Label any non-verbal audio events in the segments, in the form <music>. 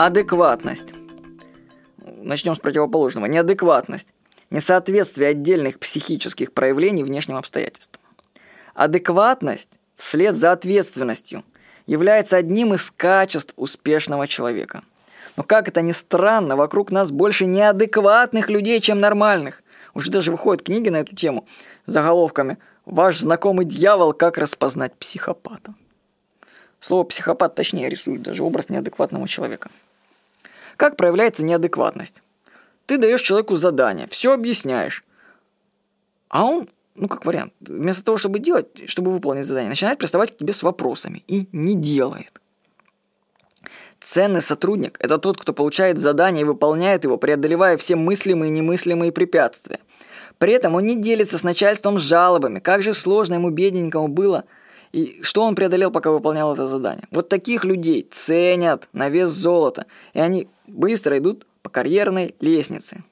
Адекватность. Начнем с противоположного. Неадекватность. Несоответствие отдельных психических проявлений внешним обстоятельствам. Адекватность вслед за ответственностью является одним из качеств успешного человека. Но как это ни странно, вокруг нас больше неадекватных людей, чем нормальных. Уже даже выходят книги на эту тему с заголовками «Ваш знакомый дьявол. Как распознать психопата». Слово «психопат» точнее рисует даже образ неадекватного человека. Как проявляется неадекватность? Ты даешь человеку задание, все объясняешь, а он, ну как вариант, вместо того, чтобы делать, чтобы выполнить задание, начинает приставать к тебе с вопросами и не делает. Ценный сотрудник – это тот, кто получает задание и выполняет его, преодолевая все мыслимые и немыслимые препятствия. При этом он не делится с начальством жалобами, как же сложно ему бедненькому было – и что он преодолел, пока выполнял это задание. Вот таких людей ценят на вес золота, и они быстро идут по карьерной лестнице.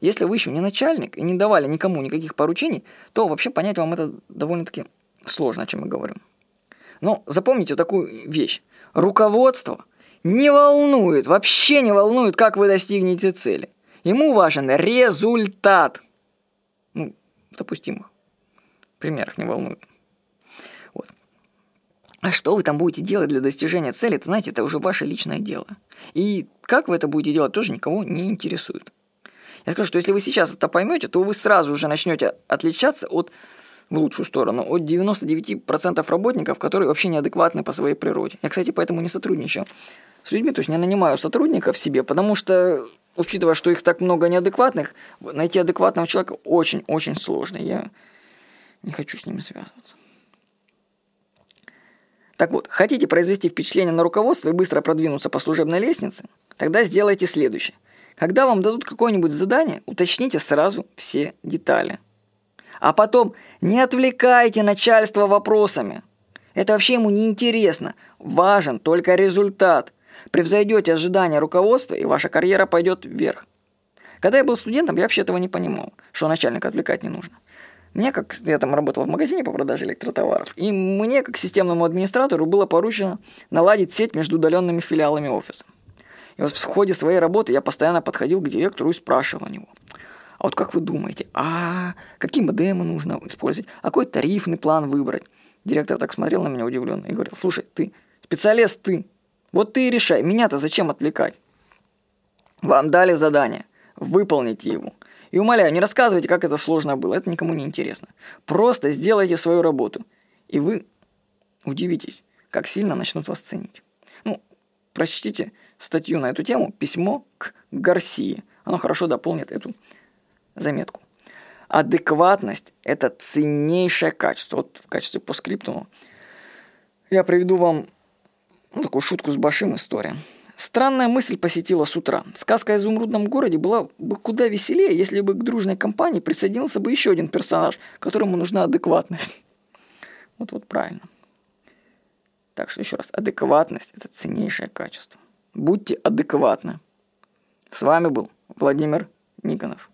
Если вы еще не начальник и не давали никому никаких поручений, то вообще понять вам это довольно-таки сложно, о чем мы говорим. Но запомните такую вещь. Руководство не волнует, вообще не волнует, как вы достигнете цели. Ему важен результат. Ну, допустимых примерах не волнует. А что вы там будете делать для достижения цели, это, знаете, это уже ваше личное дело. И как вы это будете делать, тоже никого не интересует. Я скажу, что если вы сейчас это поймете, то вы сразу же начнете отличаться от, в лучшую сторону, от 99% работников, которые вообще неадекватны по своей природе. Я, кстати, поэтому не сотрудничаю с людьми, то есть не нанимаю сотрудников себе, потому что, учитывая, что их так много неадекватных, найти адекватного человека очень-очень сложно. Я не хочу с ними связываться. Так вот, хотите произвести впечатление на руководство и быстро продвинуться по служебной лестнице? Тогда сделайте следующее. Когда вам дадут какое-нибудь задание, уточните сразу все детали. А потом не отвлекайте начальство вопросами. Это вообще ему не интересно. Важен только результат. Превзойдете ожидания руководства, и ваша карьера пойдет вверх. Когда я был студентом, я вообще этого не понимал, что начальника отвлекать не нужно. Мне, как я там работал в магазине по продаже электротоваров, и мне, как системному администратору, было поручено наладить сеть между удаленными филиалами офиса. И вот в ходе своей работы я постоянно подходил к директору и спрашивал у него, а вот как вы думаете, а какие модемы нужно использовать, а какой тарифный план выбрать? Директор так смотрел на меня удивленно и говорил, слушай, ты специалист ты, вот ты и решай, меня-то зачем отвлекать? Вам дали задание, выполните его. И умоляю, не рассказывайте, как это сложно было, это никому не интересно. Просто сделайте свою работу, и вы удивитесь, как сильно начнут вас ценить. Ну, прочтите статью на эту тему «Письмо к Гарсии». Оно хорошо дополнит эту заметку. Адекватность – это ценнейшее качество. Вот в качестве по скриптуму я приведу вам такую шутку с большим история. Странная мысль посетила с утра. Сказка о изумрудном городе была бы куда веселее, если бы к дружной компании присоединился бы еще один персонаж, которому нужна адекватность. <laughs> Вот вот правильно. Так что еще раз, адекватность – это ценнейшее качество. Будьте адекватны. С вами был Владимир Никонов.